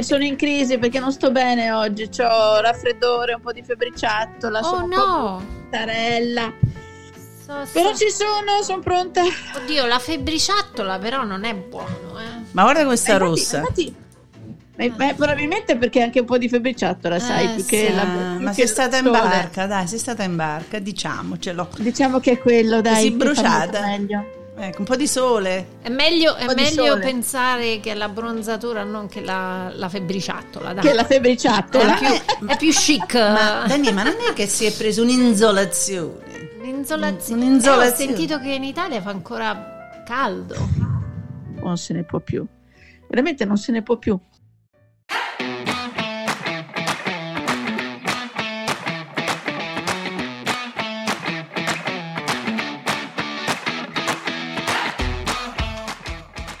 Eh, sono in crisi perché non sto bene oggi. Ho raffreddore, un po' di febbriciattola. Oh no! tarella. So- so- Però ci sono, sono pronta. Oddio, la febbriciattola però non è buono, eh. Ma guarda questa Eh, infatti- rossa. infatti- ma- ma probabilmente perché anche un po' di febbriciattola, sai, Eh, più che sì. la, Ah, più ma che sei stata in barca, dai, sei stata in barca, diciamocelo. Diciamo che è quello, dai. Così che bruciata. meglio. Ecco, un po' di sole. È meglio, è meglio pensare che la bronzatura non che la, la febbriciattola, dai. Che la febbriciattola. è, più, è più chic. Ma Dani, ma non è che si è preso un'insolazione? L'insolazione. Un'insolazione. Eh, ho sentito che in Italia fa ancora caldo. Non se ne può più. Veramente non se ne può più.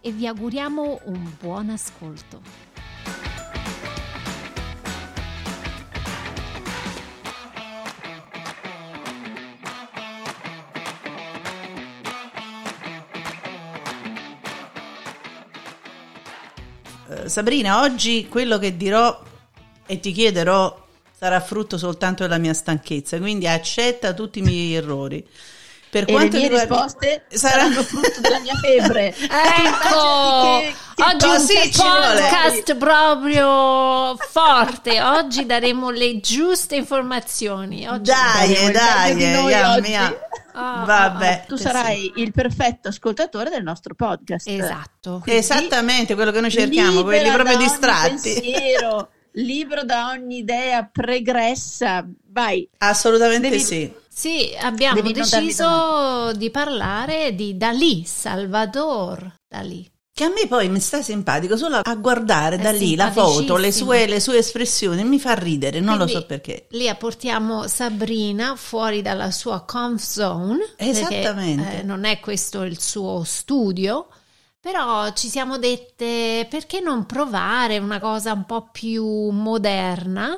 e vi auguriamo un buon ascolto. Eh, Sabrina, oggi quello che dirò e ti chiederò sarà frutto soltanto della mia stanchezza, quindi accetta tutti i miei errori. Per E le quanto mie riguarda- risposte saranno frutto della mia febbre. Ecco, Che- che oggi un vuole. podcast proprio forte. Oggi daremo le giuste informazioni. Oggi Dai, dai, oggi. mia. Ah, Vabbè. Tu sì. sarai il perfetto ascoltatore del nostro podcast. Esatto. Quindi, Esattamente quello che noi cerchiamo, quelli proprio distratti. pensiero, libero da ogni idea pregressa. Vai. Assolutamente Devi- sì. Sì, abbiamo Devi deciso di parlare di Dalì, Salvador Dalì. Che a me poi mi sta simpatico solo a guardare È da lì la foto, le sue, le sue espressioni, mi fa ridere, non lo Quindi so perché. Lì portiamo Sabrina fuori dalla sua comfort zone. perché, Esattamente. eh, non è questo il suo studio. Però ci siamo dette perché non provare una cosa un po' più moderna?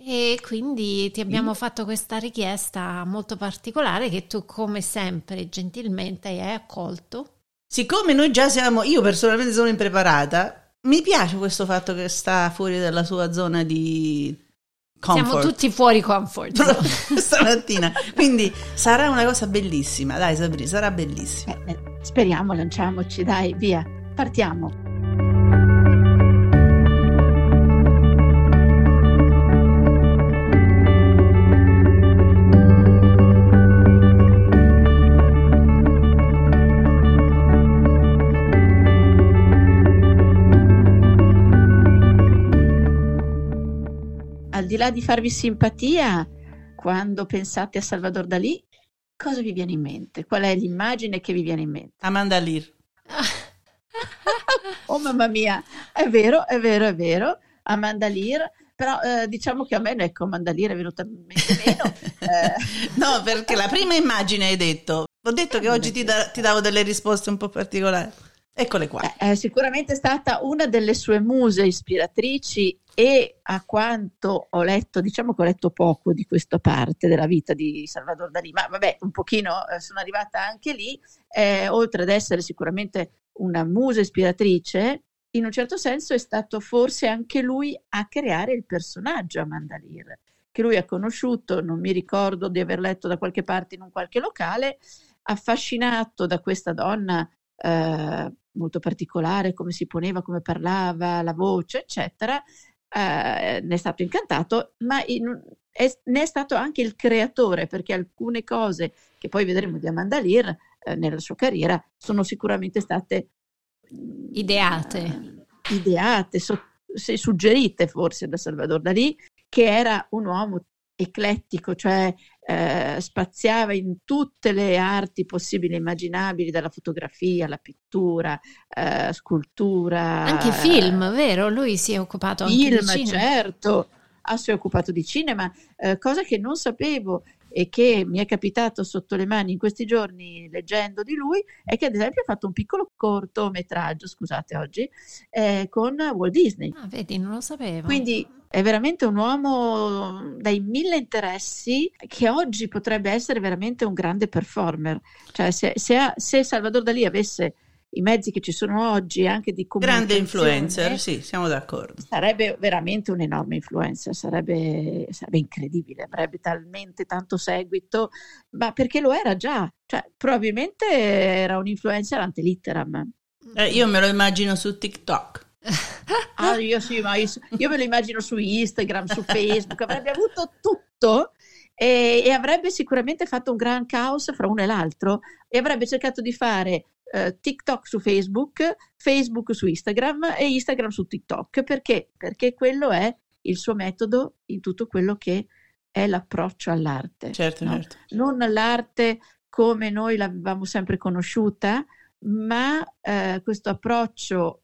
E quindi ti abbiamo fatto questa richiesta molto particolare che tu, come sempre, gentilmente hai accolto. Siccome noi già siamo, io personalmente sono impreparata, mi piace questo fatto che sta fuori dalla sua zona di comfort. Siamo tutti fuori comfort. stamattina. Quindi sarà una cosa bellissima, dai Sabrina, sarà bellissima. Eh, eh, speriamo, lanciamoci, dai, via. Partiamo. Là di farvi simpatia, quando pensate a Salvador Dalì, cosa vi viene in mente? Qual è l'immagine che vi viene in mente? Amanda Lear. Oh mamma mia, è vero, è vero, è vero. Amanda Lear, però eh, diciamo che a me ecco, Amanda Lear è venuta in mente meno. Eh, No, perché la prima immagine hai detto, ho detto che oggi ti, da- ti davo delle risposte un po' particolari. Eccole qua. è sicuramente stata una delle sue muse ispiratrici e a quanto ho letto, diciamo che ho letto poco di questa parte della vita di Salvador Dalì, ma vabbè, un pochino eh, sono arrivata anche lì, eh, oltre ad essere sicuramente una musa ispiratrice, in un certo senso è stato forse anche lui a creare il personaggio Amanda Lear, che lui ha conosciuto, non mi ricordo di aver letto da qualche parte in un qualche locale, affascinato da questa donna eh, molto particolare, come si poneva, come parlava, la voce, eccetera, eh, ne è stato incantato, ma in- è- ne è stato anche il creatore, perché alcune cose che poi vedremo di Amanda Lear eh, nella sua carriera sono sicuramente state mm, Ideate. ideate, so- suggerite forse da Salvador Dalì, che era un uomo eclettico, cioè eh, spaziava in tutte le arti possibili e immaginabili, dalla fotografia alla pittura, eh, scultura. Anche film, vero? Lui si è occupato anche film, di cinema. certo. Ah, si è occupato di cinema, eh, cosa che non sapevo e che mi è capitato sotto le mani in questi giorni leggendo di lui è che ad esempio ha fatto un piccolo cortometraggio, scusate oggi, eh, con Walt Disney. Ah, vedi, non lo sapevo. Quindi è veramente un uomo dai mille interessi che oggi potrebbe essere veramente un grande performer. Cioè se, se, ha- se Salvador Dalì avesse i mezzi che ci sono oggi anche di Grande comunicazione, influencer, sì, siamo d'accordo. sarebbe veramente un enorme influencer, sarebbe, sarebbe incredibile, avrebbe talmente tanto seguito, ma perché lo era già, cioè probabilmente era un influencer ante litteram. Eh, io me lo immagino su TikTok. Ah, io sì, ma io, io me lo immagino su Instagram, su Facebook, avrebbe avuto tutto e, e avrebbe sicuramente fatto un gran caos fra uno e l'altro e avrebbe cercato di fare eh, TikTok su Facebook, Facebook su Instagram e Instagram su TikTok. Perché? Perché quello è il suo metodo in tutto quello che è l'approccio all'arte. Certo, no? certo. Non l'arte come noi l'avevamo sempre conosciuta, ma eh, questo approccio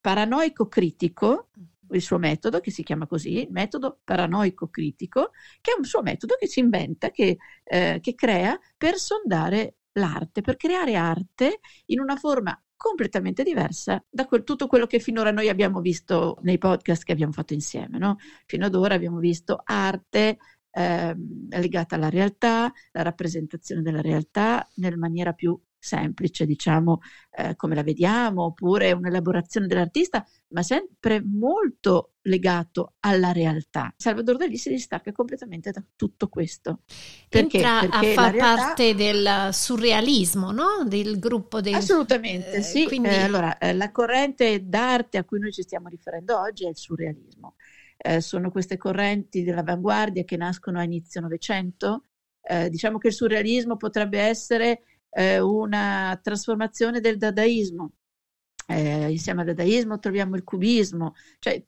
paranoico critico, il suo metodo che si chiama così, il metodo paranoico critico, che è un suo metodo che si inventa, che, eh, che crea per sondare l'arte, per creare arte in una forma completamente diversa da quel- tutto quello che finora noi abbiamo visto nei podcast che abbiamo fatto insieme. No? Fino ad ora abbiamo visto arte ehm, legata alla realtà, la rappresentazione della realtà nella maniera più semplice, diciamo, eh, come la vediamo, oppure un'elaborazione dell'artista, ma sempre molto legato alla realtà. Salvador Dalì si distacca completamente da tutto questo. Perché? Entra Perché a far realtà- parte del surrealismo, no? Del gruppo dei... Assolutamente, eh, sì. quindi- Eh, allora, eh, la corrente d'arte a cui noi ci stiamo riferendo oggi è il surrealismo. Eh, sono queste correnti dell'avanguardia che nascono a inizio Novecento. Eh, diciamo che il surrealismo potrebbe essere eh, una trasformazione del dadaismo. Eh, insieme al dadaismo troviamo il cubismo, cioè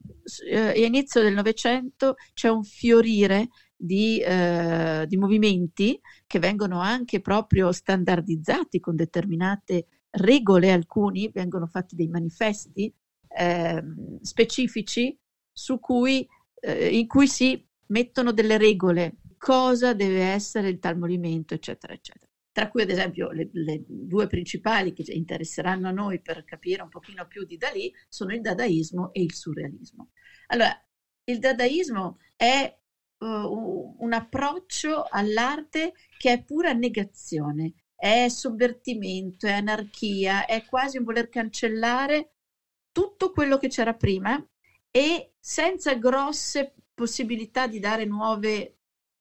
eh, a inizio del Novecento c'è un fiorire di, eh, di movimenti che vengono anche proprio standardizzati con determinate regole, alcuni vengono fatti dei manifesti ehm, specifici cui, eh, in cui si mettono delle regole, cosa deve essere il tal movimento, eccetera, eccetera. Tra cui, ad esempio, le, le due principali che interesseranno a noi per capire un pochino più di Dalì sono il dadaismo e il surrealismo. Allora, il dadaismo è uh, un approccio all'arte che è pura negazione, è sovvertimento, è anarchia, è quasi un voler cancellare tutto quello che c'era prima e senza grosse possibilità di dare nuove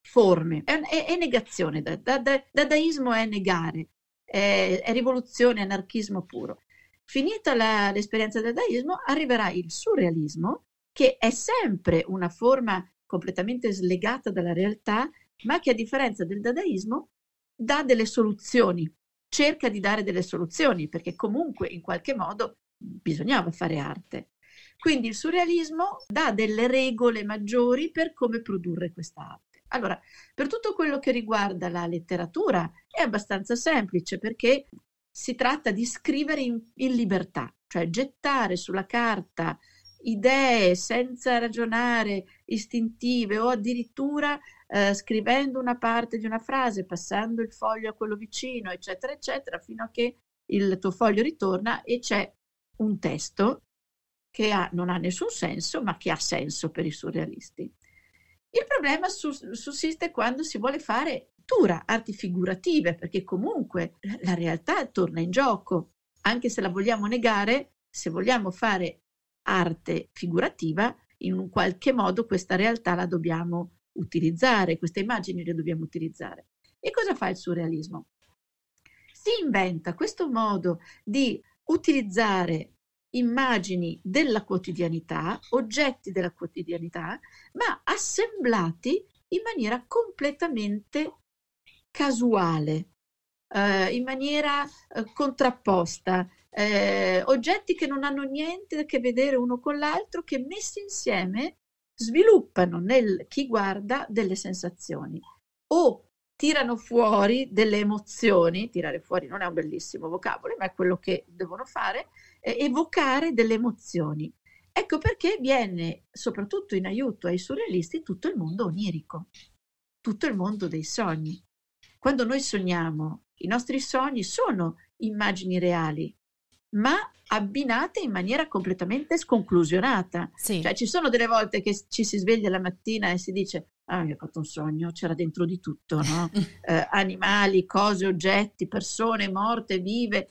forme. È, è- è negazione, da- da- da- dadaismo è negare, è, è rivoluzione, anarchismo puro. Finita la- l'esperienza del dadaismo, arriverà il surrealismo, che è sempre una forma completamente slegata dalla realtà, ma che a differenza del dadaismo dà delle soluzioni, cerca di dare delle soluzioni, perché comunque in qualche modo bisognava fare arte. Quindi il surrealismo dà delle regole maggiori per come produrre questa arte. Allora, per tutto quello che riguarda la letteratura è abbastanza semplice perché si tratta di scrivere in, in libertà, cioè gettare sulla carta idee senza ragionare, istintive o addirittura eh, scrivendo una parte di una frase, passando il foglio a quello vicino, eccetera, eccetera, fino a che il tuo foglio ritorna e c'è un testo che ha- non ha nessun senso, ma che ha senso per i surrealisti. Il problema sus- sussiste quando si vuole fare pittura, arti figurative, perché comunque la realtà torna in gioco, anche se la vogliamo negare, se vogliamo fare arte figurativa, in un qualche modo questa realtà la dobbiamo utilizzare, queste immagini le dobbiamo utilizzare. E cosa fa il surrealismo? Si inventa questo modo di utilizzare immagini della quotidianità, oggetti della quotidianità, ma assemblati in maniera completamente casuale, eh, in maniera eh, contrapposta, eh, oggetti che non hanno niente a che vedere uno con l'altro, che messi insieme sviluppano nel chi guarda delle sensazioni o tirano fuori delle emozioni, tirare fuori non è un bellissimo vocabolo, ma è quello che devono fare, eh, evocare delle emozioni. Ecco perché viene soprattutto in aiuto ai surrealisti tutto il mondo onirico, tutto il mondo dei sogni. Quando noi sogniamo, i nostri sogni sono immagini reali, ma abbinate in maniera completamente sconclusionata. Sì. Cioè ci sono delle volte che ci si sveglia la mattina e si dice ah, mi ho fatto un sogno, c'era dentro di tutto, no? eh, animali, cose, oggetti, persone morte, vive,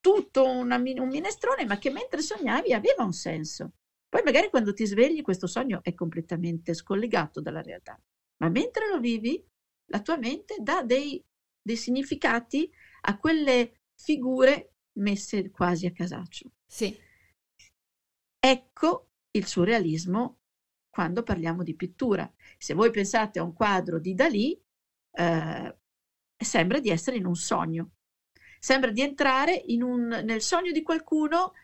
tutto una, un minestrone, ma che mentre sognavi aveva un senso. Poi magari quando ti svegli questo sogno è completamente scollegato dalla realtà, ma mentre lo vivi la tua mente dà dei, dei significati a quelle figure messe quasi a casaccio. Sì. Ecco il surrealismo quando parliamo di pittura. Se voi pensate a un quadro di Dalì, eh, sembra di essere in un sogno, sembra di entrare un, nel sogno di qualcuno,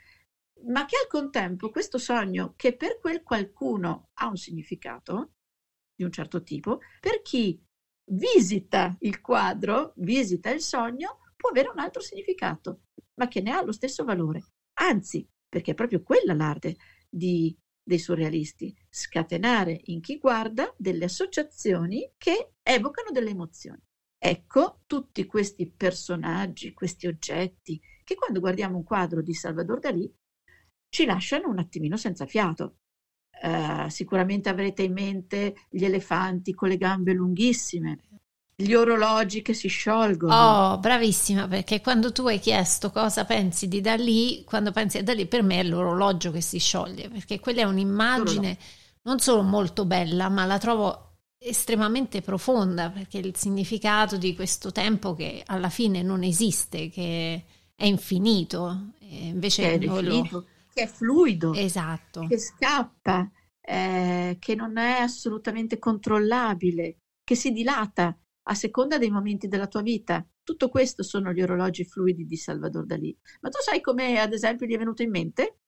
ma che al contempo questo sogno, che per quel qualcuno ha un significato di un certo tipo, per chi visita il quadro, visita il sogno, può avere un altro significato, ma che ne ha lo stesso valore. Anzi, perché è proprio quella l'arte di dei surrealisti, scatenare in chi guarda delle associazioni che evocano delle emozioni. Ecco tutti questi personaggi, questi oggetti, che quando guardiamo un quadro di Salvador Dalì ci lasciano un attimino senza fiato. Uh, sicuramente avrete in mente gli elefanti con le gambe lunghissime, gli orologi che si sciolgono. Oh, bravissima, perché quando tu hai chiesto cosa pensi di Dalì, quando pensi a Dalì, per me è l'orologio che si scioglie, perché quella è un'immagine non solo molto bella, ma la trovo estremamente profonda, perché il significato di questo tempo che alla fine non esiste, che è infinito, invece che è, infinito, lo... che è fluido, esatto. che scappa, eh, che non è assolutamente controllabile, che si dilata a seconda dei momenti della tua vita. Tutto questo sono gli orologi fluidi di Salvador Dalì. Ma tu sai come, ad esempio, gli è venuto in mente?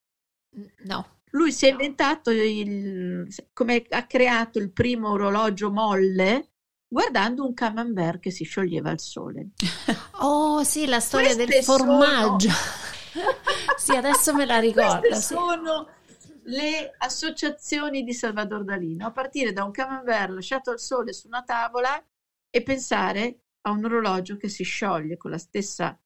No. Lui si è inventato il, come ha creato il primo orologio molle guardando un camembert che si scioglieva al sole. Oh, sì, la storia Queste del formaggio. Sono... sì, adesso me la ricordo. Queste sì. sono le associazioni di Salvador Dalì, no? a partire da un camembert lasciato al sole su una tavola e pensare a un orologio che si scioglie con la stessa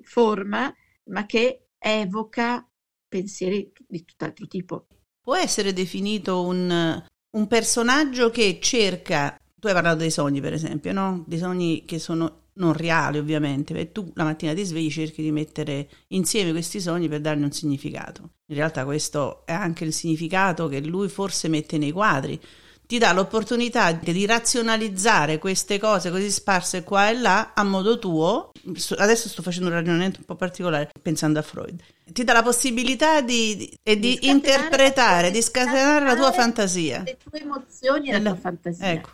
forma, ma che evoca pensieri di tutt'altro tipo. Può essere definito un, un personaggio che cerca, tu hai parlato dei sogni per esempio, no? Dei sogni che sono non reali ovviamente, perché tu la mattina ti svegli cerchi di mettere insieme questi sogni per dargli un significato. In realtà questo è anche il significato che lui forse mette nei quadri, ti dà l'opportunità di razionalizzare queste cose così sparse qua e là a modo tuo. Adesso sto facendo un ragionamento un po' particolare pensando a Freud. Ti dà la possibilità di, di, di, di interpretare, di scatenare la tua fantasia. Le tue emozioni e la tua fantasia. Ecco.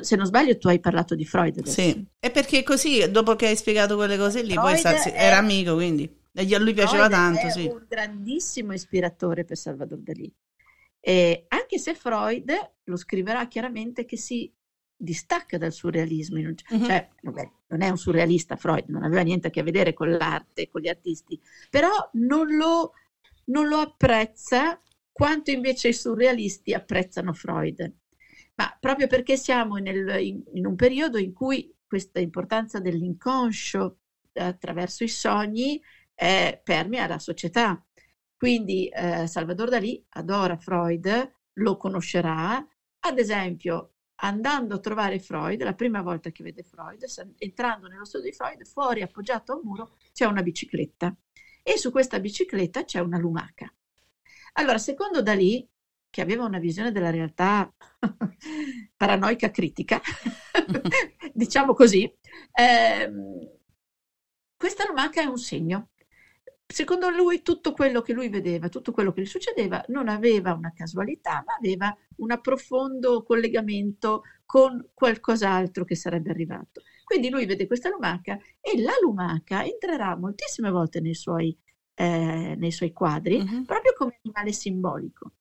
Se non, sbaglio, tu hai parlato di Freud. Adesso. Sì, è perché così, dopo che hai spiegato quelle cose lì, Freud poi sa, era amico, quindi a lui piaceva Freud tanto. È sì. un grandissimo ispiratore per Salvador Dalì. Eh, anche se Freud lo scriverà chiaramente che si distacca dal surrealismo, uh-huh. cioè vabbè, non è un surrealista Freud, non aveva niente a che vedere con l'arte, con gli artisti, però non lo, non lo apprezza quanto invece i surrealisti apprezzano Freud. Ma proprio perché siamo nel, in, in un periodo in cui questa importanza dell'inconscio attraverso i sogni eh, permea la società. Quindi eh, Salvador Dalì adora Freud, lo conoscerà, ad esempio andando a trovare Freud, la prima volta che vede Freud, entrando nello studio di Freud, fuori appoggiato a un muro c'è una bicicletta. E su questa bicicletta c'è una lumaca. Allora, secondo Dalì, che aveva una visione della realtà paranoica critica, diciamo così, ehm, questa lumaca è un segno secondo lui tutto quello che lui vedeva, tutto quello che gli succedeva non aveva una casualità, ma aveva un profondo collegamento con qualcos'altro che sarebbe arrivato. Quindi lui vede questa lumaca e la lumaca entrerà moltissime volte nei suoi, eh, nei suoi quadri uh-huh. proprio come animale simbolico.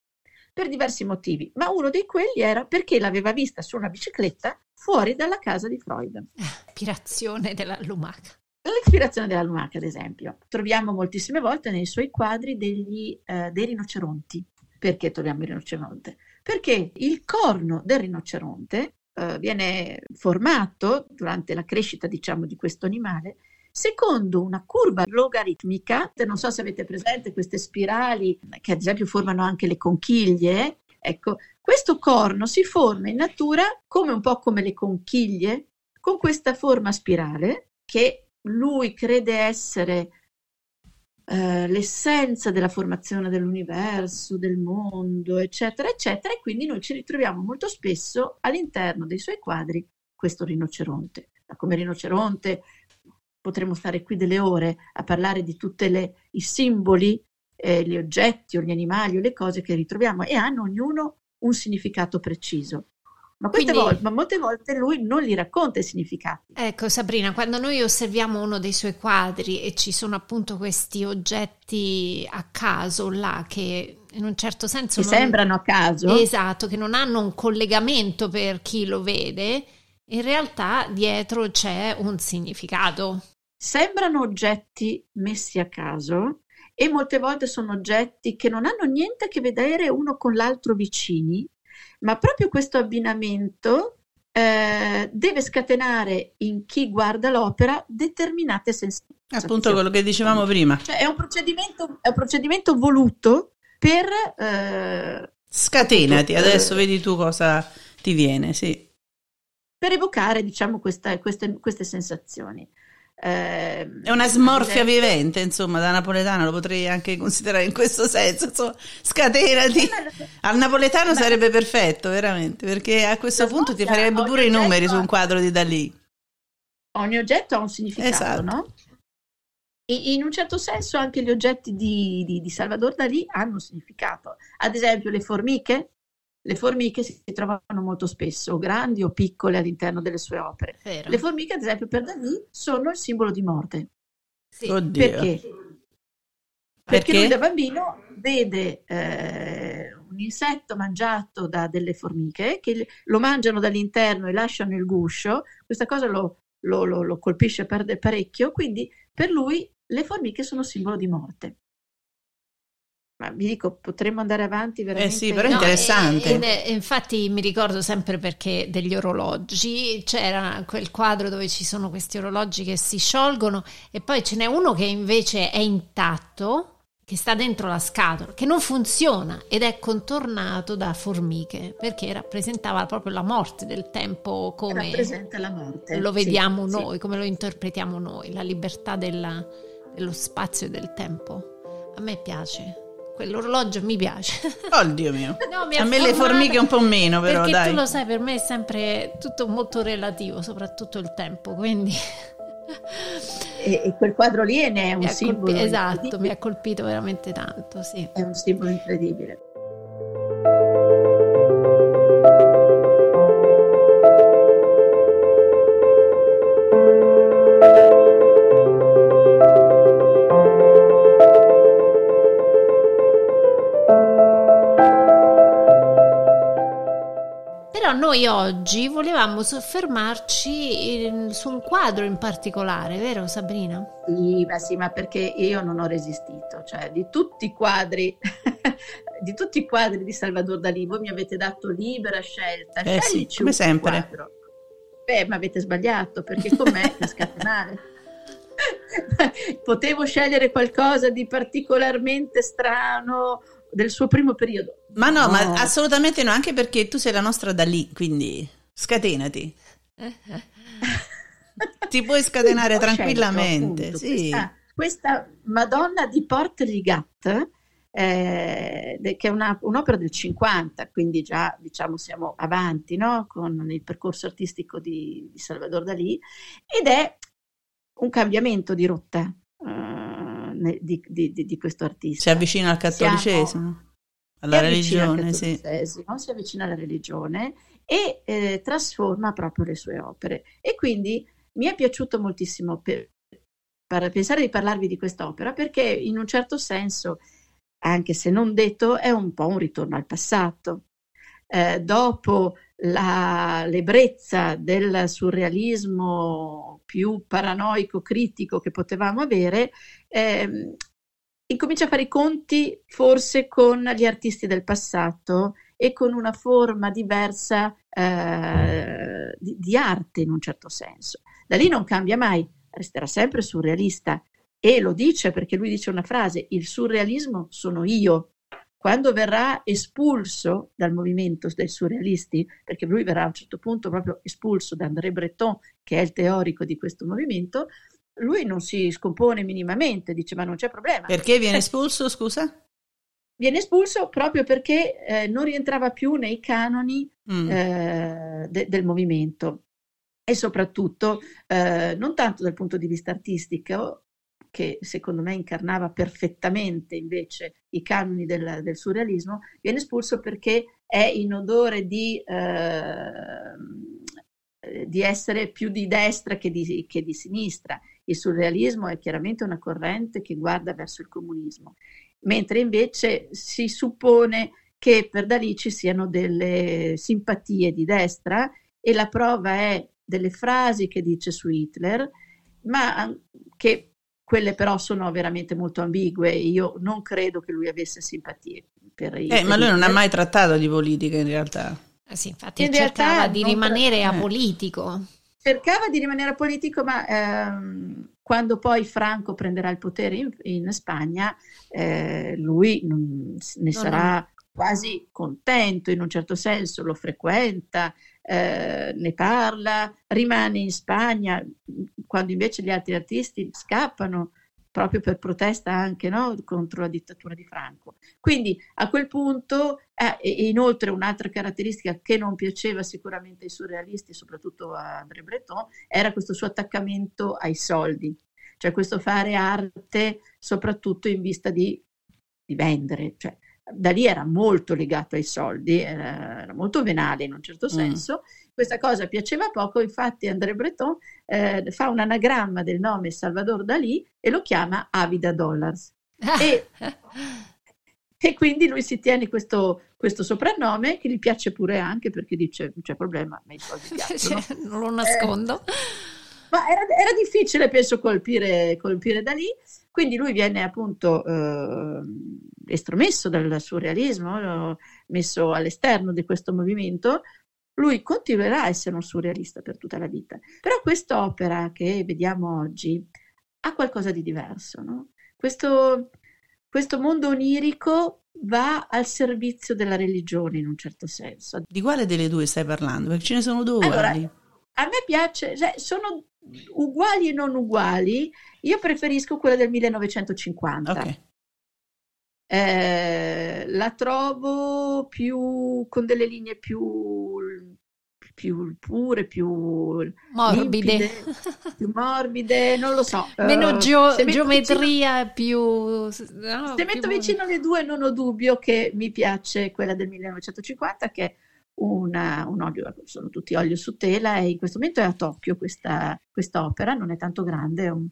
per diversi motivi, ma uno di quelli era perché l'aveva vista su una bicicletta fuori dalla casa di Freud. Ispirazione della lumaca. L'ispirazione della lumaca, ad esempio, troviamo moltissime volte nei suoi quadri degli, eh, dei rinoceronti. Perché troviamo il rinoceronte? Perché il corno del rinoceronte eh, viene formato durante la crescita, diciamo, di questo animale secondo una curva logaritmica. Non so se avete presente queste spirali che ad esempio formano anche le conchiglie. Ecco, questo corno si forma in natura come un po' come le conchiglie, con questa forma spirale che lui crede essere eh, l'essenza della formazione dell'universo, del mondo, eccetera, eccetera, e quindi noi ci ritroviamo molto spesso all'interno dei suoi quadri questo rinoceronte. Ma come rinoceronte potremmo stare qui delle ore a parlare di tutti i simboli, eh, gli oggetti o gli animali o le cose che ritroviamo e hanno ognuno un significato preciso. Ma, Quindi, volte, ma molte volte lui non li racconta i significati. Ecco Sabrina, quando noi osserviamo uno dei suoi quadri e ci sono appunto questi oggetti a caso là che in un certo senso... Che non, sembrano a caso. Esatto, che non hanno un collegamento per chi lo vede, in realtà dietro c'è un significato. Sembrano oggetti messi a caso e molte volte sono oggetti che non hanno niente a che vedere uno con l'altro vicini, ma proprio questo abbinamento eh, deve scatenare in chi guarda l'opera determinate sensazioni. Appunto quello che dicevamo prima. Cioè, è, un procedimento, è un procedimento voluto per... Eh, Scatenati, appunto, adesso eh, vedi tu cosa ti viene, sì. Per evocare, diciamo, questa, queste, queste sensazioni. Eh, è una smorfia vivente, insomma, da napoletano lo potrei anche considerare in questo senso. Insomma, scatenati al napoletano Ma... sarebbe perfetto, veramente, perché a questo punto ti farebbe pure i numeri su un quadro di Dalì. Ogni oggetto ha un significato, esatto. no? E in un certo senso anche gli oggetti di, di, di Salvador Dalì hanno un significato. Ad esempio, le formiche le formiche si trovano molto spesso, grandi o piccole, all'interno delle sue opere. Vero. Le formiche, ad esempio, per Dalì sono il simbolo di morte. Sì. Oddio. Perché? Perché lui da bambino vede eh, un insetto mangiato da delle formiche che lo mangiano dall'interno e lasciano il guscio, questa cosa lo, lo, lo, lo colpisce parecchio, quindi per lui le formiche sono simbolo di morte. Ma vi dico, potremmo andare avanti veramente. Eh sì, però è interessante. No, e, e, infatti mi ricordo sempre perché degli orologi, c'era quel quadro dove ci sono questi orologi che si sciolgono e poi ce n'è uno che invece è intatto, che sta dentro la scatola, che non funziona ed è contornato da formiche perché rappresentava proprio la morte del tempo come la morte. lo vediamo sì, noi, sì. come lo interpretiamo noi, la libertà della, dello spazio e del tempo. A me piace quell'orologio mi piace. Oddio mio. No, a me le formiche un po' meno, però perché dai. tu lo sai, per me è sempre tutto molto relativo, soprattutto il tempo, quindi... E, e quel quadro lì è un simbolo. Colpi- esatto, mi ha colpito veramente tanto, sì. È un simbolo incredibile. Noi oggi volevamo soffermarci in, su un quadro in particolare, vero Sabrina? Sì, ma sì, ma perché io non ho resistito, cioè di tutti i quadri, di tutti i quadri di Salvador Dalì, voi mi avete dato libera scelta, eh sì, come sempre. Quadro. Beh, ma avete sbagliato, perché con me cascate male. Potevo scegliere qualcosa di particolarmente strano del suo primo periodo. Ma no, no, ma assolutamente no, anche perché tu sei la nostra da lì, quindi scatenati. Ti puoi scatenare sì, tranquillamente. Appunto, sì. questa, questa, Madonna di Port Rigat, eh, che è una, un'opera del 50, quindi già diciamo siamo avanti no? con il percorso artistico di, di Salvador Dalì, ed è un cambiamento di rotta. Uh, di, di, di, questo artista. Si avvicina al cattolicesimo, Siamo, alla religione, sì. Si avvicina alla religione e eh, trasforma proprio le sue opere. E quindi mi è piaciuto moltissimo per, per pensare di parlarvi di quest'opera perché in un certo senso anche se non detto, è un po' un ritorno al passato. Eh, dopo la, l'ebbrezza del surrealismo più paranoico, critico che potevamo avere, eh, incomincia a fare i conti forse con gli artisti del passato e con una forma diversa eh, di, di arte in un certo senso. Da lì non cambia mai, resterà sempre surrealista e lo dice perché lui dice una frase, il surrealismo sono io. Quando verrà espulso dal movimento dei surrealisti, perché lui verrà a un certo punto proprio espulso da André Breton, che è il teorico di questo movimento, lui non si scompone minimamente, dice ma non c'è problema. Perché viene espulso, scusa? Viene espulso proprio perché eh, non rientrava più nei canoni mm. eh, de- del movimento e soprattutto eh, non tanto dal punto di vista artistico, che secondo me incarnava perfettamente invece i canoni del, del surrealismo, viene espulso perché è in odore di, eh, di essere più di destra che di, che di sinistra. Il surrealismo è chiaramente una corrente che guarda verso il comunismo, mentre invece si suppone che per Dalì ci siano delle simpatie di destra e la prova è delle frasi che dice su Hitler, ma che quelle però sono veramente molto ambigue. Io non credo che lui avesse simpatie per Hitler. Eh, ma lui non ha mai trattato di politica in realtà. Eh sì, infatti in cercava di rimanere tra... apolitico. Cercava di rimanere apolitico, ma ehm, quando poi Franco prenderà il potere in, in Spagna, eh, lui non, ne no, sarà no. quasi contento in un certo senso, lo frequenta, eh, ne parla, rimane in Spagna, quando invece gli altri artisti scappano proprio per protesta anche no, contro la dittatura di Franco. Quindi a quel punto, eh, e inoltre un'altra caratteristica che non piaceva sicuramente ai surrealisti, soprattutto a André Breton, era questo suo attaccamento ai soldi, cioè questo fare arte soprattutto in vista di, di vendere. Cioè, da lì era molto legato ai soldi, era, era molto venale in un certo mm. senso. Mm. Questa cosa piaceva poco, infatti André Breton eh, fa un anagramma del nome Salvador Dalì e lo chiama Avida Dollars. e, e, quindi lui si tiene questo, questo, soprannome che gli piace pure anche perché dice non c'è problema, ma i soldi piacciono. non lo nascondo. Eh, ma era, era, difficile, penso, colpire, colpire da lì. Quindi lui viene appunto eh, estromesso dal surrealismo, messo all'esterno di questo movimento. Lui continuerà a essere un surrealista per tutta la vita. Però quest'opera che vediamo oggi ha qualcosa di diverso. No? Questo, questo mondo onirico va al servizio della religione in un certo senso. Di quale delle due stai parlando? Perché ce ne sono due. Allora, a me piace, cioè, sono uguali e non uguali, io preferisco quella del 1950. Okay. Eh, la trovo più con delle linee più, più pure, più morbide, limpide, più morbide, non lo so. Meno uh, geo- geometria, vicino, più. No, se più metto vicino le due, non ho dubbio che mi piace quella del 1950, che è una, un olio, sono tutti olio su tela e in questo momento è a Tokyo questa, questa opera, non è tanto grande, è un,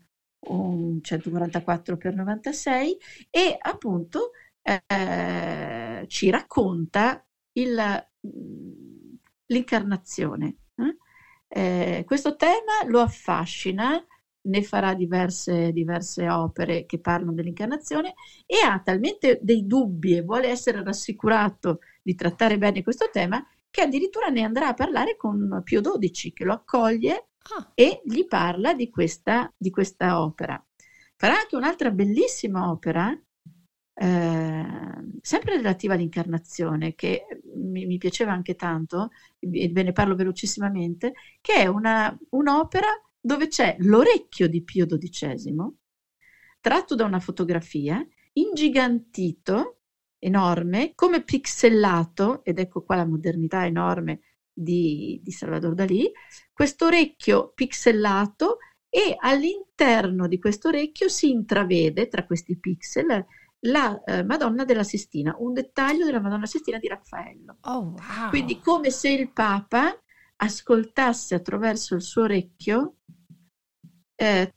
un 144 x 96 e appunto eh, ci racconta il, l'incarnazione. Eh? Eh, questo tema lo affascina, ne farà diverse, diverse opere che parlano dell'incarnazione e ha talmente dei dubbi e vuole essere rassicurato di trattare bene questo tema che addirittura ne andrà a parlare con Pio XII, che lo accoglie ah. e gli parla di questa, di questa, opera. Farà anche un'altra bellissima opera, eh, sempre relativa all'incarnazione, che mi, mi, piaceva anche tanto, e ve ne parlo velocissimamente, che è una, un'opera dove c'è l'orecchio di Pio XII, tratto da una fotografia, ingigantito enorme, come pixelato, ed ecco qua la modernità enorme di, di Salvador Dalì, questo orecchio pixelato e all'interno di questo orecchio si intravede tra questi pixel la eh, Madonna della Sistina, un dettaglio della Madonna Sistina di Raffaello. Oh, wow. Quindi come se il Papa ascoltasse attraverso il suo orecchio eh,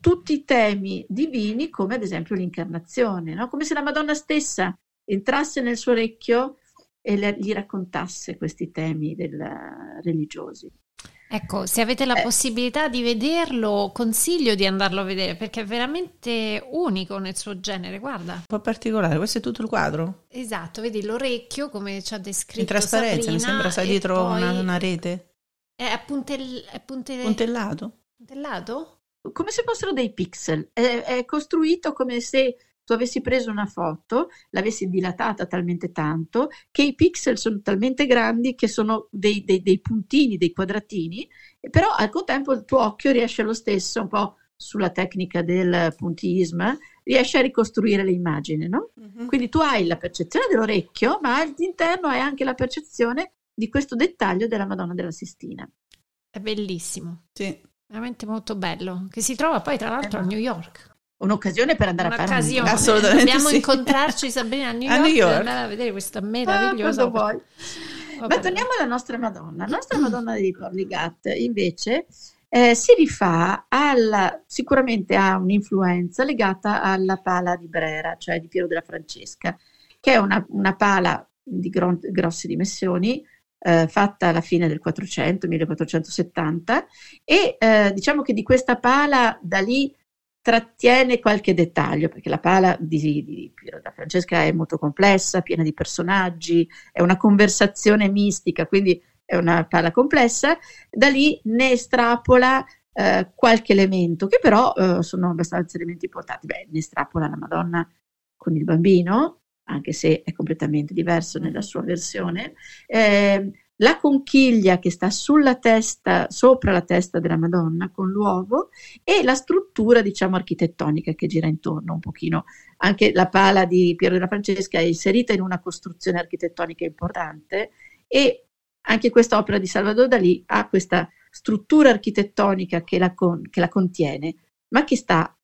tutti i temi divini, come ad esempio l'incarnazione, no? come se la Madonna stessa entrasse nel suo orecchio e le, gli raccontasse questi temi del, religiosi. Ecco, se avete la eh. possibilità di vederlo, consiglio di andarlo a vedere perché è veramente unico nel suo genere. Guarda. Un po' particolare, questo è tutto il quadro. Esatto, vedi l'orecchio come ci ha descritto. In trasparenza, Sabrina, mi sembra, sai dietro una, una, rete. È, puntel, è puntel... puntellato. Puntellato? Come se fossero dei pixel. È, è costruito come se tu avessi preso una foto, l'avessi dilatata talmente tanto che i pixel sono talmente grandi che sono dei, dei, dei puntini, dei quadratini, però al contempo il tuo occhio riesce lo stesso, un po' sulla tecnica del puntismo, riesce a ricostruire le immagini, no? Uh-huh. Quindi tu hai la percezione dell'orecchio, ma all'interno hai anche la percezione di questo dettaglio della Madonna della Sistina. È bellissimo. Sì. Veramente molto bello, che si trova poi tra l'altro a New York un'occasione per andare Un'occasione. a fare Assolutamente Dobbiamo sì. incontrarci Sabrina a New York, a New York. e andare a vedere questa meravigliosa ah, vuoi. Ma torniamo alla nostra Madonna. La nostra Madonna di Porligat invece eh, si rifà alla, sicuramente ha un'influenza legata alla pala di Brera, cioè di Piero della Francesca, che è una, una pala di gro- grosse dimensioni, eh, fatta alla fine del 400, 1470, e eh, diciamo che di questa pala da lì trattiene qualche dettaglio, perché la pala di, di Piero da Francesca è molto complessa, piena di personaggi, è una conversazione mistica, quindi è una pala complessa, da lì ne estrapola eh, qualche elemento, che però eh, sono abbastanza elementi importanti. Beh, ne estrapola la Madonna con il bambino, anche se è completamente diverso nella sua versione. Eh, la conchiglia che sta sulla testa, sopra la testa della Madonna con l'uovo e la struttura, diciamo, architettonica che gira intorno un pochino. Anche la pala di Piero della Francesca è inserita in una costruzione architettonica importante e anche questa opera di Salvador Dalì ha questa struttura architettonica che la, con, che la contiene, ma che sta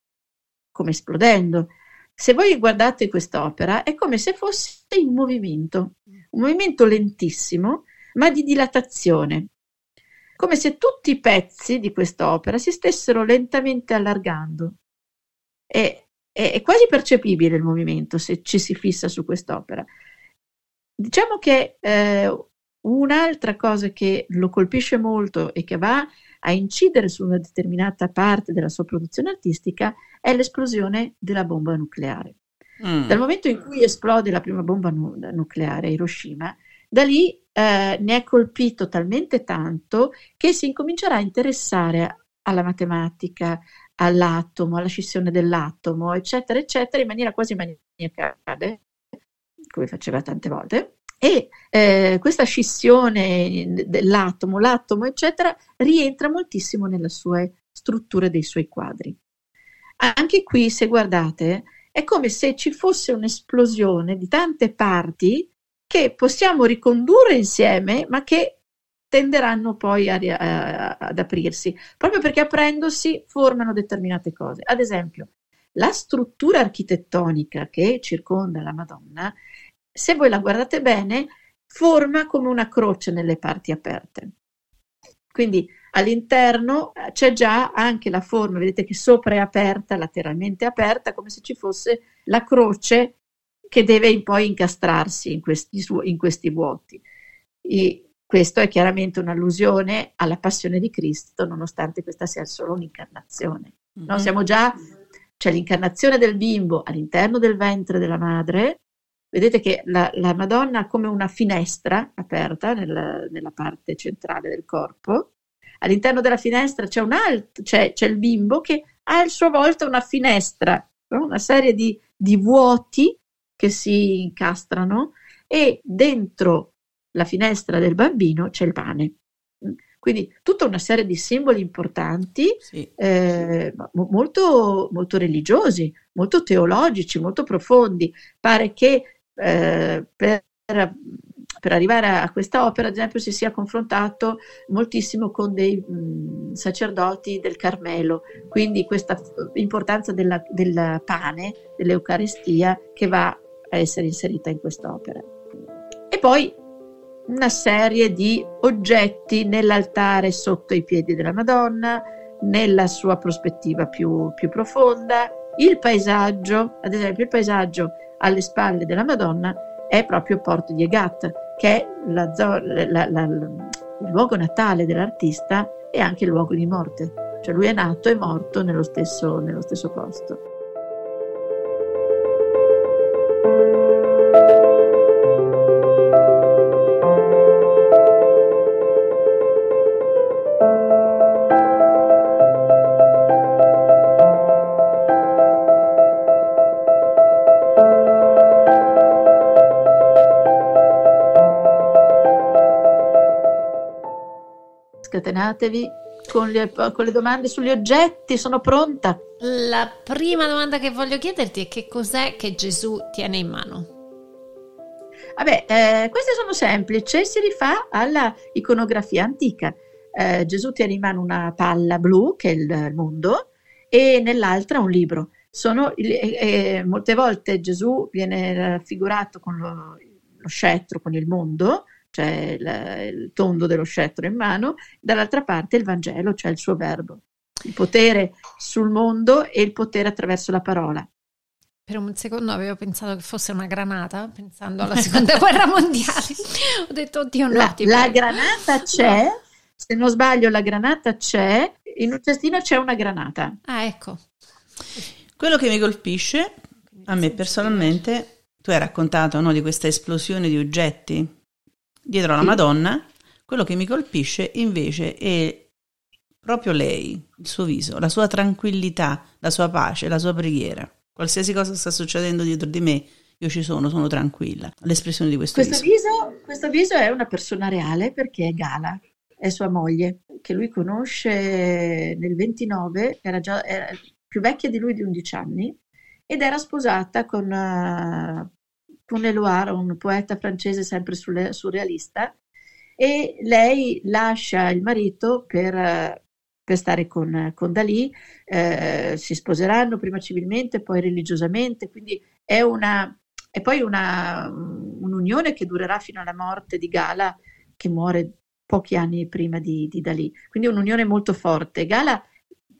come esplodendo. Se voi guardate quest'opera è come se fosse in movimento, un movimento lentissimo, ma di dilatazione, come se tutti i pezzi di quest'opera si stessero lentamente allargando. È, è, è quasi percepibile il movimento se ci si fissa su quest'opera. Diciamo che eh, un'altra cosa che lo colpisce molto e che va a incidere su una determinata parte della sua produzione artistica è l'esplosione della bomba nucleare. Mm. Dal momento in cui esplode la prima bomba nu- nucleare a Hiroshima, da lì eh, ne è colpito talmente tanto che si incomincerà a interessare alla matematica, all'atomo, alla scissione dell'atomo, eccetera, eccetera, in maniera quasi maniacale, come faceva tante volte. E eh, questa scissione dell'atomo, l'atomo, eccetera, rientra moltissimo nella sua struttura dei suoi quadri. Anche qui, se guardate, è come se ci fosse un'esplosione di tante parti che possiamo ricondurre insieme, ma che tenderanno poi a, a, ad aprirsi, proprio perché aprendosi formano determinate cose. Ad esempio, la struttura architettonica che circonda la Madonna, se voi la guardate bene, forma come una croce nelle parti aperte. Quindi all'interno eh, c'è già anche la forma, vedete che sopra è aperta, lateralmente aperta, come se ci fosse la croce che deve poi incastrarsi in questi, in questi vuoti. E questo è chiaramente un'allusione alla passione di Cristo, nonostante questa sia solo un'incarnazione. Mm-hmm. No, siamo già, c'è l'incarnazione del bimbo all'interno del ventre della madre. Vedete che la, la Madonna ha come una finestra aperta nel, nella parte centrale del corpo. All'interno della finestra c'è, un alt, c'è, c'è il bimbo che ha a sua volta una finestra, no? una serie di, di vuoti che si incastrano e dentro la finestra del bambino c'è il pane. Quindi tutta una serie di simboli importanti, sì. eh, molto, molto, religiosi, molto teologici, molto profondi. Pare che eh, per, per, arrivare a questa opera, ad esempio, si sia confrontato moltissimo con dei mh, sacerdoti del Carmelo, quindi questa importanza della, del pane, dell'Eucaristia, che va essere inserita in quest'opera. E poi una serie di oggetti nell'altare sotto i piedi della Madonna, nella sua prospettiva più, più profonda. Il paesaggio, ad esempio il paesaggio alle spalle della Madonna è proprio Porto di Egat, che è la, la, la, il luogo natale dell'artista e anche il luogo di morte. Cioè lui è nato e morto nello stesso, nello stesso posto. Scatenatevi con le, con le, domande sugli oggetti, sono pronta. La prima domanda che voglio chiederti è che cos'è che Gesù tiene in mano? Vabbè, eh, queste sono semplici, si rifà alla iconografia antica. Eh, Gesù tiene in mano una palla blu, che è il, il mondo, e nell'altra un libro. Sono, eh, molte volte Gesù viene raffigurato con lo, lo scettro, con il mondo, cioè il, il tondo dello scettro in mano, dall'altra parte il Vangelo, cioè il suo verbo, il potere sul mondo e il potere attraverso la parola. Per un secondo avevo pensato che fosse una granata, pensando alla seconda guerra mondiale. Ho detto, oddio, no. La, la granata c'è, no. se non sbaglio, la granata c'è, in un cestino c'è una granata. Ah, ecco. Quello che mi colpisce, a me personalmente, tu hai raccontato no, di questa esplosione di oggetti dietro alla Madonna, quello che mi colpisce invece è proprio lei, il suo viso, la sua tranquillità, la sua pace, la sua preghiera. Qualsiasi cosa sta succedendo dietro di me, io ci sono, sono tranquilla. L'espressione di questo, questo viso. viso. Questo viso è una persona reale perché è Gala, è sua moglie, che lui conosce nel 29, era già era più vecchia di lui di 11 anni, ed era sposata con uh, con Eloire, un poeta francese sempre surrealista, e lei lascia il marito per, per stare con, con Dalì, eh, si sposeranno prima civilmente, poi religiosamente, quindi è, una, è poi una, un'unione che durerà fino alla morte di Gala, che muore pochi anni prima di, di Dalì. Quindi un'unione molto forte. Gala,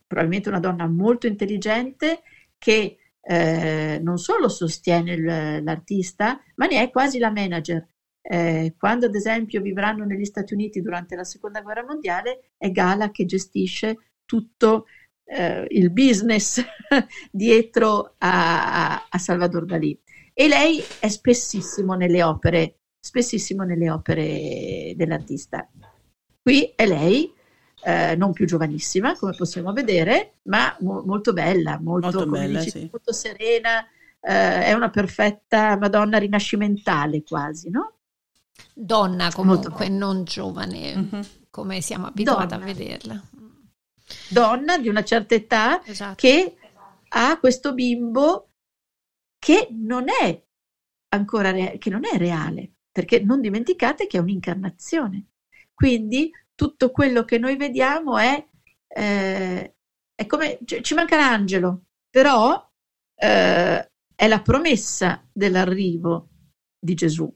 probabilmente una donna molto intelligente, che eh, non solo sostiene l'artista, ma ne è quasi la manager. Eh, quando ad esempio vivranno negli Stati Uniti durante la seconda guerra mondiale, è Gala che gestisce tutto eh, il business dietro a, a, a, Salvador Dalì. E lei è spessissimo nelle opere, spessissimo nelle opere dell'artista. Qui è lei eh, non più giovanissima, come possiamo vedere, ma mo- molto bella, molto, molto, bella, dici, sì. molto serena, eh, è una perfetta Madonna rinascimentale quasi, no? Donna comunque, non giovane, mm-hmm. come siamo abituati Donna. a vederla. Donna di una certa età esatto. che ha questo bimbo che non è ancora re- che non è reale, perché non dimenticate che è un'incarnazione. Quindi tutto quello che noi vediamo è, eh, è come cioè, ci manca l'angelo, però eh, è la promessa dell'arrivo di Gesù,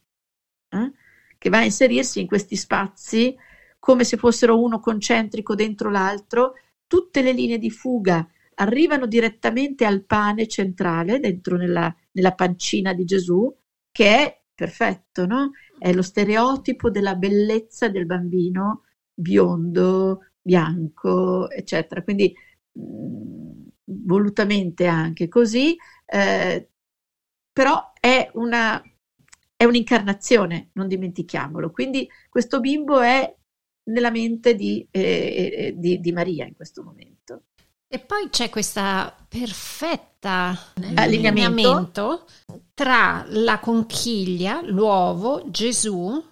eh, che va a inserirsi in questi spazi come se fossero uno concentrico dentro l'altro, tutte le linee di fuga arrivano direttamente al pane centrale, dentro nella, nella pancina di Gesù, che è perfetto, no? È lo stereotipo della bellezza del bambino biondo, bianco, eccetera. Quindi mh, mm, volutamente anche così, eh, però è, una, è un'incarnazione, non dimentichiamolo. Quindi questo bimbo è nella mente di, eh, eh di, di Maria in questo momento. E poi c'è questa perfetta allineamento tra la conchiglia, l'uovo, Gesù,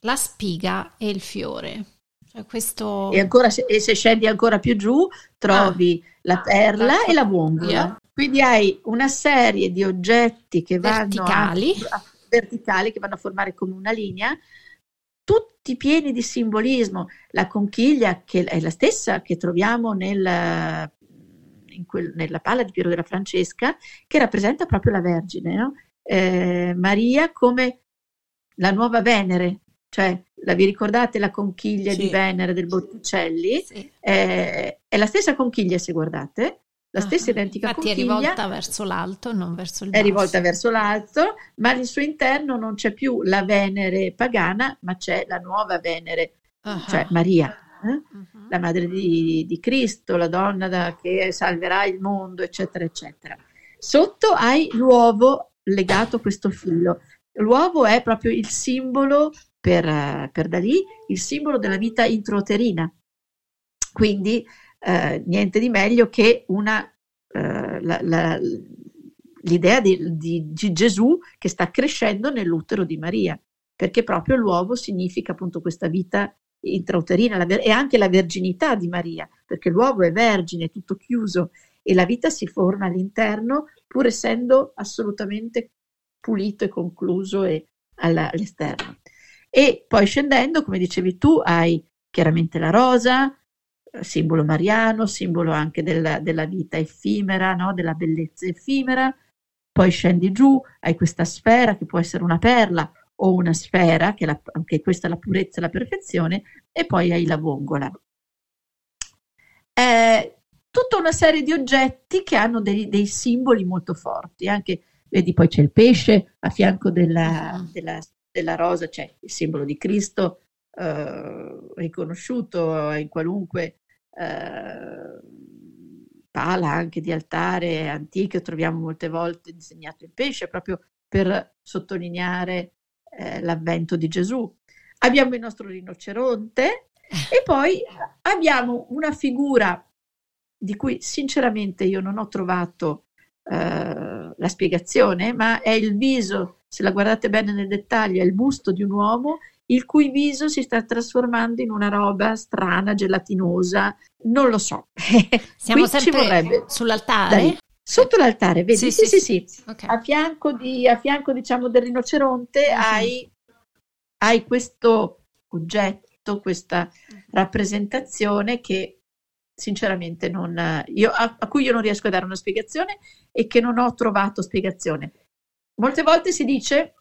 la spiga e il fiore. Cioè questo... e, ancora, e se scendi ancora più giù trovi ah, la perla la e la bombola. Quindi hai una serie di oggetti che verticali. vanno a, a, verticali che vanno a formare come una linea, tutti pieni di simbolismo. La conchiglia, che è la stessa che troviamo nel, quel, nella palla di Piero della Francesca, che rappresenta proprio la Vergine, no? eh, Maria come la nuova Venere, cioè la, vi ricordate la conchiglia Sì. di Venere del Botticelli? Sì. Eh, è la stessa conchiglia se guardate, la stessa Ah, identica Infatti è conchiglia. rivolta verso l'alto non verso il è basso. rivolta verso l'alto, ma al suo interno non c'è più la Venere pagana, ma c'è la nuova Venere, Ah. cioè Maria, eh? Mhm. la madre di, di Cristo, la donna da- che salverà il mondo, eccetera, eccetera. Sotto hai l'uovo legato a questo filo. L'uovo è proprio il simbolo per, per Dalì, il simbolo della vita intrauterina. Quindi eh, niente di meglio che una, eh, la- la- l'idea di, di- di Gesù che sta crescendo nell'utero di Maria, perché proprio l'uovo significa appunto questa vita intrauterina e anche la verginità di Maria, perché l'uovo è vergine, tutto chiuso e la vita si forma all'interno pur essendo assolutamente pulito e concluso e all'esterno. E poi scendendo, come dicevi tu, hai chiaramente la rosa, eh, simbolo mariano, simbolo anche della, della vita effimera, no? della bellezza effimera. Poi scendi giù, hai questa sfera che può essere una perla o una sfera, che la- anche questa è la purezza e la perfezione, e poi hai la vongola. È tutta una serie di oggetti che hanno dei, dei simboli molto forti, anche vedi poi c'è il pesce a fianco della, Mhm. della- della rosa, c'è il simbolo di Cristo eh, riconosciuto in qualunque eh, pala anche di altare antiche, troviamo molte volte disegnato il pesce proprio per sottolineare eh, l'avvento di Gesù. Abbiamo il nostro rinoceronte e poi abbiamo una figura di cui sinceramente io non ho trovato la spiegazione, ma è il viso, se la guardate bene nel dettaglio, è il busto di un uomo il cui viso si sta trasformando in una roba strana, gelatinosa, non lo so. Siamo Qui ci sempre vorrebbe- sull'altare? Dai, Sotto l'altare, vedi? Sì, Sì, sì, sì, sì. Ok. A fianco, di, a fianco diciamo, del rinoceronte Mhm. hai, hai questo oggetto, questa rappresentazione che sinceramente non, io, a, a cui io non riesco a dare una spiegazione e che non ho trovato spiegazione. Molte volte si dice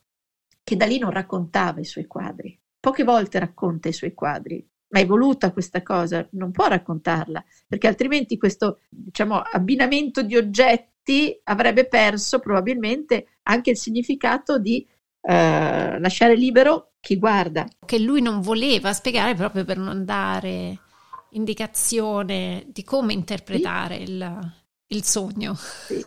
che Dalì non raccontava i suoi quadri, poche volte racconta i suoi quadri, ma è voluta questa cosa, non può raccontarla, perché altrimenti questo diciamo, abbinamento di oggetti avrebbe perso probabilmente anche il significato di eh, lasciare libero chi guarda. Che lui non voleva spiegare proprio per non dare indicazione di come interpretare il, il sogno. Sì.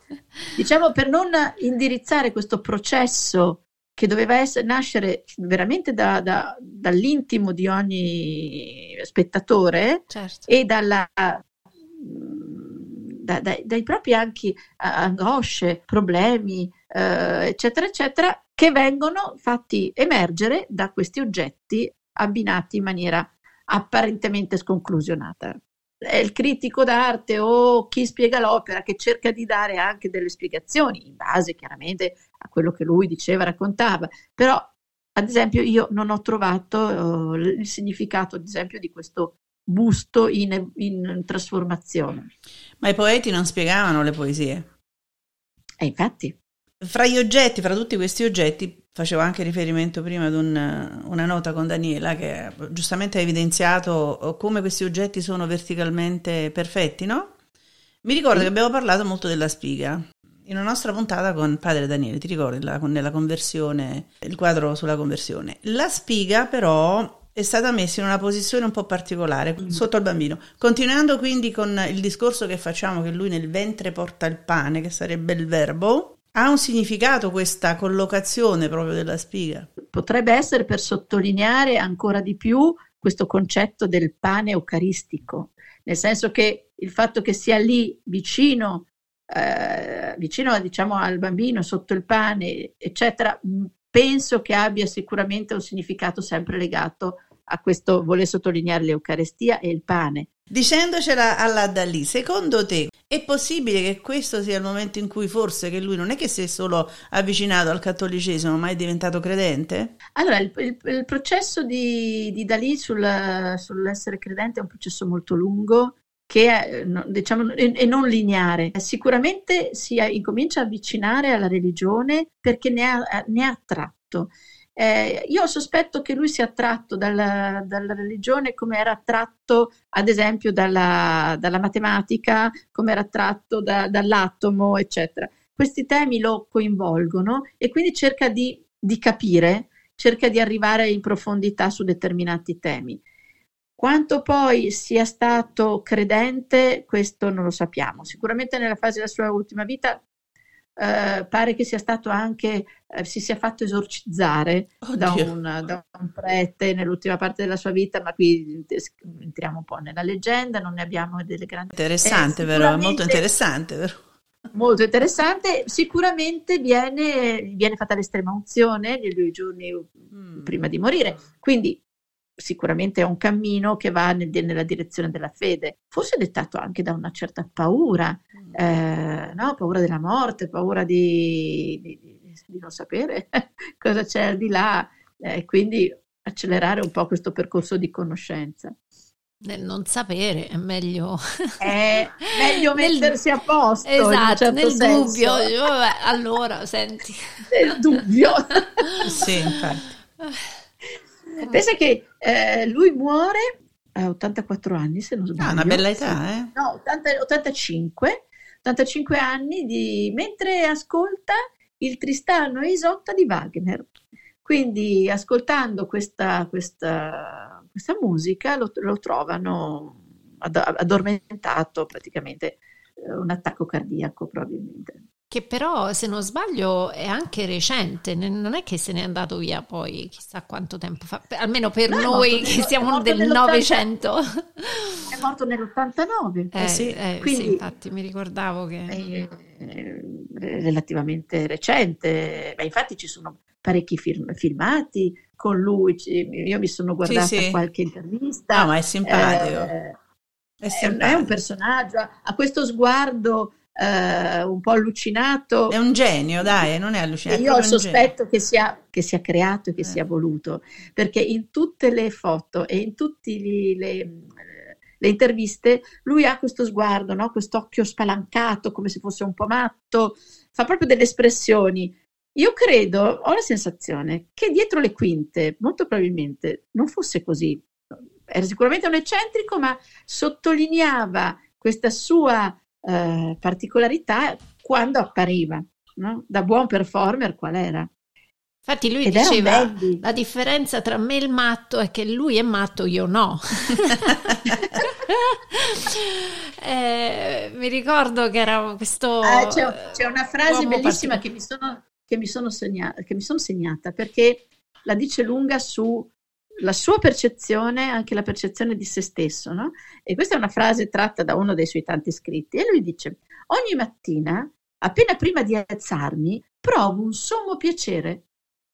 Diciamo per non indirizzare questo processo che doveva essere, nascere veramente da- da- dall'intimo di ogni spettatore Certo. e dalla, da- dai, dai propri anche angosce, problemi, eh, eccetera, eccetera, che vengono fatti emergere da questi oggetti abbinati in maniera apparentemente sconclusionata. È il critico d'arte o chi spiega l'opera che cerca di dare anche delle spiegazioni in base chiaramente a quello che lui diceva, raccontava, però ad esempio io non ho trovato eh, il significato ad esempio di questo busto in, in trasformazione. Ma i poeti non spiegavano le poesie. E infatti, Fra gli oggetti, fra tutti questi oggetti, facevo anche riferimento prima ad un- una nota con Daniela che giustamente ha evidenziato come questi oggetti sono verticalmente perfetti, no? Mi ricordo Sì. che abbiamo parlato molto della spiga in una nostra puntata con padre Daniele, ti ricordi la- nella conversione, il quadro sulla conversione. La spiga però è stata messa in una posizione un po' particolare Mm. sotto il bambino. Continuando quindi con il discorso che facciamo che lui nel ventre porta il pane, che sarebbe il verbo, ha un significato questa collocazione proprio della spiga. potrebbe essere per sottolineare ancora di più questo concetto del pane eucaristico, nel senso che il fatto che sia lì vicino, eh, vicino diciamo, al bambino, sotto il pane, eccetera, mh, penso che abbia sicuramente un significato sempre legato a questo voler sottolineare l'Eucarestia e il pane. Dicendocela alla Dalì, secondo te è possibile che questo sia il momento in cui forse che lui non è che si è solo avvicinato al cattolicesimo, ma è diventato credente? Allora, il, il- il processo di, di Dalì sul- sull'essere credente è un processo molto lungo che è, no, diciamo, e non lineare. Sicuramente si eh, incomincia a avvicinare alla religione perché ne ha, ne ha tratto. Eh, io sospetto che lui sia attratto dalla, dalla, religione come era attratto, ad esempio, dalla, dalla matematica, come era attratto da, dall'atomo, eccetera. Questi temi lo coinvolgono e quindi cerca di, di capire, cerca di arrivare in profondità su determinati temi. Quanto poi sia stato credente, questo non lo sappiamo. Sicuramente nella fase della sua ultima vita eh, pare che sia stato anche, eh, si sia fatto esorcizzare da un, da un, prete nell'ultima parte della sua vita, ma qui entriamo un po' nella leggenda, non ne abbiamo delle grandi... Interessante, eh, vero? Molto interessante, vero? Molto interessante, sicuramente viene, viene fatta l'estrema unzione nei giorni mm. prima di morire, quindi sicuramente è un cammino che va nel, nella direzione della fede, forse dettato anche da una certa paura, mm. eh, no? paura della morte, paura di, di, di non sapere cosa c'è al di là, eh, quindi accelerare un po' questo percorso di conoscenza. Nel non sapere è meglio, è meglio mettersi a posto. Esatto, certo nel senso. dubbio. Vabbè, allora, senti. Nel dubbio. sì, infatti. Pensa che eh, lui muore a 84 anni, se non sbaglio. Ah, una bella età, eh? No, 80, 85, 85 anni di, mentre ascolta il Tristano e Isotta di Wagner. Quindi ascoltando questa, questa, questa musica lo, lo trovano addormentato praticamente, eh, un attacco cardiaco probabilmente. Che però, se non sbaglio, è anche recente, non è che se n'è andato via poi chissà quanto tempo fa, almeno per no, noi che siamo del Novecento. È morto nell'89. Eh, eh sì, eh, quindi, sì, infatti mi ricordavo che... È, è relativamente recente, Beh, infatti ci sono parecchi film, filmati con lui, io mi sono guardata sì, sì. qualche intervista. No, ma è simpatico. Eh, è, simpatico. è un personaggio, ha questo sguardo eh, un po' allucinato. È un genio, dai, non è allucinato. Io sospetto che sia, che sia, creato e che eh. sia voluto, perché in tutte le foto e in tutte le, le, interviste lui ha questo sguardo, no? occhio spalancato, come se fosse un po' matto, fa proprio delle espressioni. Io credo, ho la sensazione che dietro le quinte, molto probabilmente, non fosse così. Era sicuramente un eccentrico, ma sottolineava questa sua eh, particolarità quando appariva, no? da buon performer qual era. Infatti lui Ed diceva la differenza tra me e il matto è che lui è matto, io no. eh, mi ricordo che era questo... Ah, c'è, c'è, una frase bellissima che mi, sono, che, mi sono segnata, che mi sono segnata perché la dice lunga su la sua percezione, anche la percezione di se stesso. No? E questa è una frase tratta da uno dei suoi tanti scritti. E lui dice, ogni mattina, appena prima di alzarmi, provo un sommo piacere,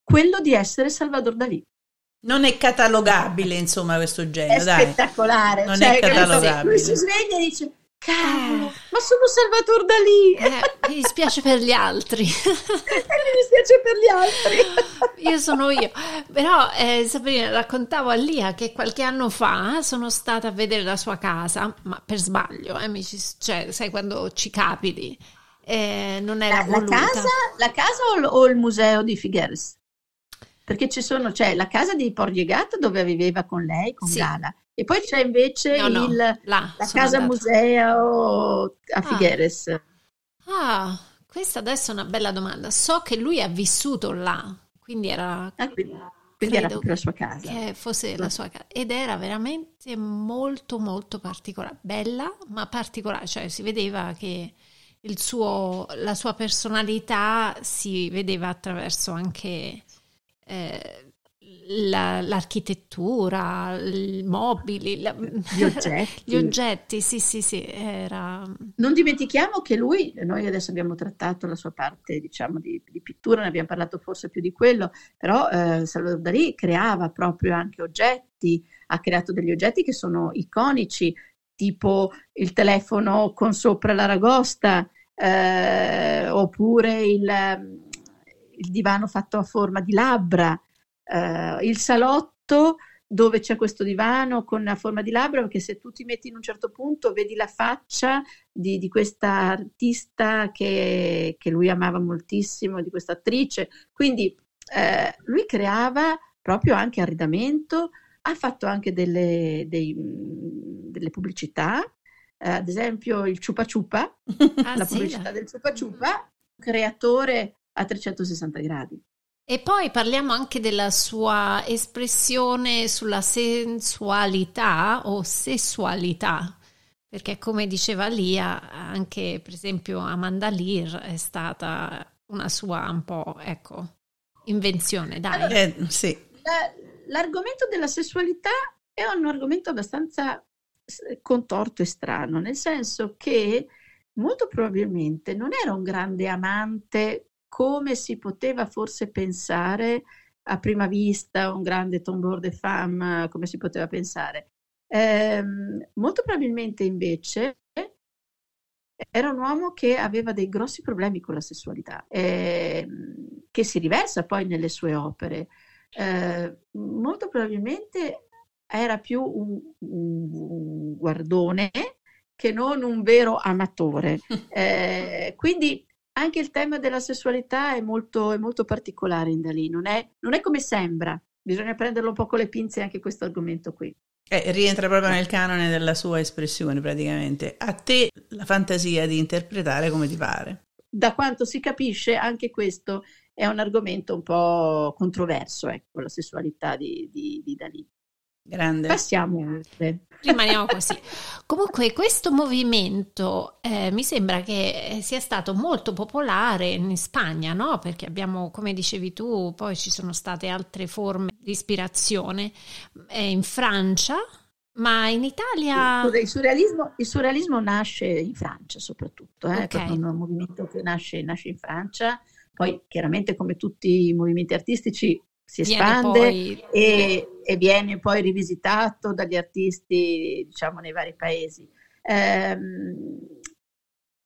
quello di essere Salvador Dalì. Non è catalogabile, insomma, questo genio. È dai. spettacolare. Non cioè, è catalogabile. Lui si sveglia e dice, Cavolo, eh. ma sono Salvatore Dalì! Eh, mi dispiace per gli altri. mi dispiace per gli altri. io sono io. Però, eh, Sabrina, raccontavo a Lia che qualche anno fa sono stata a vedere la sua casa, ma per sbaglio, eh, mi, cioè, sai quando ci capiti. Eh, non era la, la, casa, la casa o, o, il museo di Figueres? Perché ci sono, c'è la casa di Porriegat dove viveva con lei, con sì. Gala, e poi c'è invece no, no, il, là, la casa andato. museo a ah. Figueres. Ah, questa adesso è una bella domanda. So che lui ha vissuto là, quindi era... Ah, quindi, quindi era proprio la sua casa. Che fosse la sua casa. Ed era veramente molto, molto particolare. Bella, ma particolare. Cioè si vedeva che il suo, la sua personalità si vedeva attraverso anche... Eh, la, l'architettura, i mobili, la, gli oggetti. gli oggetti, sì, sì, sì, era... Non dimentichiamo che lui, noi adesso abbiamo trattato la sua parte, diciamo, di, di pittura, ne abbiamo parlato forse più di quello, però eh, Salvador Dalì creava proprio anche oggetti, ha creato degli oggetti che sono iconici, tipo il telefono con sopra la ragosta, eh, oppure il, il divano fatto a forma di labbra, eh, il salotto dove c'è questo divano con la forma di labbra, perché se tu ti metti in un certo punto vedi la faccia di, di questa artista che, che, lui amava moltissimo, di questa attrice. Quindi eh, lui creava proprio anche arredamento, ha fatto anche delle, dei, delle pubblicità, eh, ad esempio il Ciupa Ciupa, ah, la sì, pubblicità del Ciupa Ciupa, creatore a 360 gradi. E poi parliamo anche della sua espressione sulla sensualità o sessualità, perché come diceva Lia, anche per esempio Amanda Lear è stata una sua un po', ecco, invenzione, dai. Allora, eh, sì. La, l'argomento della sessualità è un argomento abbastanza contorto e strano, nel senso che molto probabilmente non era un grande amante come si poteva forse pensare a prima vista, un grande tombeau de femme, come si poteva pensare. Eh, molto probabilmente invece era un uomo che aveva dei grossi problemi con la sessualità, eh, che si riversa poi nelle sue opere. Eh, molto probabilmente era più un, un, un, guardone che non un vero amatore. Eh, quindi anche il tema della sessualità è molto, è molto particolare in Dalì, non è, non è come sembra, bisogna prenderlo un po' con le pinze anche questo argomento qui. Eh, rientra proprio nel canone della sua espressione praticamente. A te la fantasia di interpretare come ti pare. Da quanto si capisce, anche questo è un argomento un po' controverso, ecco, la sessualità di, di, di Dalì. Grande. Passiamo oltre. Rimaniamo così. Comunque questo movimento eh, mi sembra che sia stato molto popolare in Spagna, no? Perché abbiamo, come dicevi tu, poi ci sono state altre forme di ispirazione. Eh, in Francia, ma in Italia... Il surrealismo, il surrealismo nasce in Francia soprattutto, eh? okay. è un movimento che nasce, nasce in Francia. Poi chiaramente come tutti i movimenti artistici si espande poi... e, e, viene poi rivisitato dagli artisti, diciamo, nei vari paesi. Eh,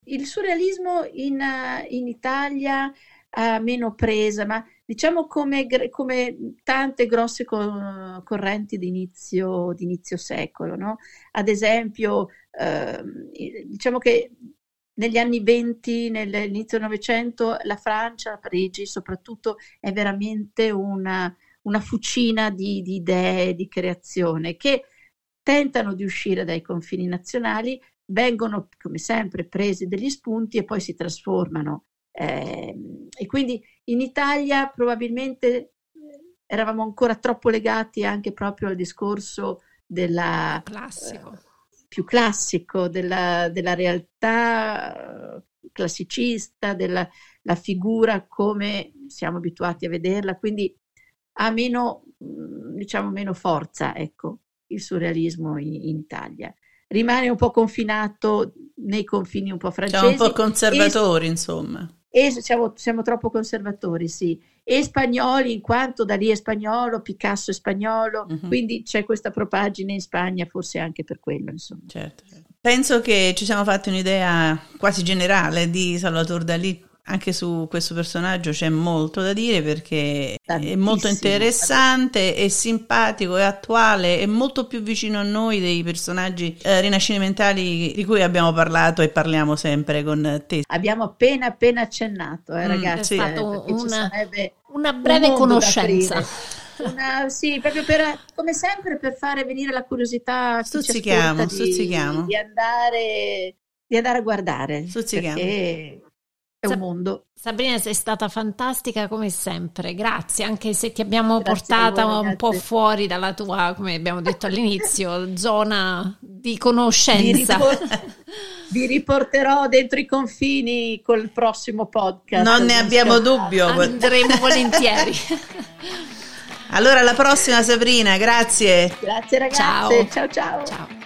il surrealismo in, in, Italia ha meno presa, ma diciamo come, come tante grosse co- correnti di inizio, di inizio secolo. No? Ad esempio, eh, diciamo che negli anni 20, nell'inizio del Novecento, la Francia, Parigi soprattutto, è veramente una, una fucina di, di, idee, di creazione che tentano di uscire dai confini nazionali, vengono come sempre presi degli spunti e poi si trasformano. Eh, e quindi in Italia probabilmente eravamo ancora troppo legati anche proprio al discorso della... Classico. Eh, più classico della, della realtà eh, classicista, della figura come siamo abituati a vederla, quindi ha meno, mm, diciamo, meno forza, ecco, il surrealismo in, in Italia. Rimane un po' confinato nei confini un po' francesi. Siamo un po' conservatori, e, insomma. E siamo, siamo troppo conservatori, sì e spagnoli in quanto Dalì è spagnolo, Picasso è spagnolo, uh-huh. quindi c'è questa propagine in Spagna forse anche per quello. Insomma. Certo. Penso che ci siamo fatti un'idea quasi generale di Salvatore Dalì anche su questo personaggio c'è molto da dire perché Tantissimo. è molto interessante, è simpatico, è attuale, è molto più vicino a noi dei personaggi eh, rinascimentali di cui abbiamo parlato e parliamo sempre con te. Abbiamo appena appena accennato, eh, mm, ragazzi. Mm, è stato eh, una, una, breve conoscenza. Una, sì, proprio per, come sempre per fare venire la curiosità stuzzichiamo, di, stuzzichiamo. Di, andare, di andare a guardare. Stuzzichiamo. Perché è un mondo. Sabrina, sei stata fantastica come sempre, grazie, anche se ti abbiamo grazie portata voi, un po' fuori dalla tua, come abbiamo detto all'inizio, zona di conoscenza. Vi, ripor- vi, riporterò dentro i confini col prossimo podcast. Non ne abbiamo dubbio. Andremo volentieri. Allora, alla prossima Sabrina, grazie. Grazie ragazze, ciao ciao. ciao.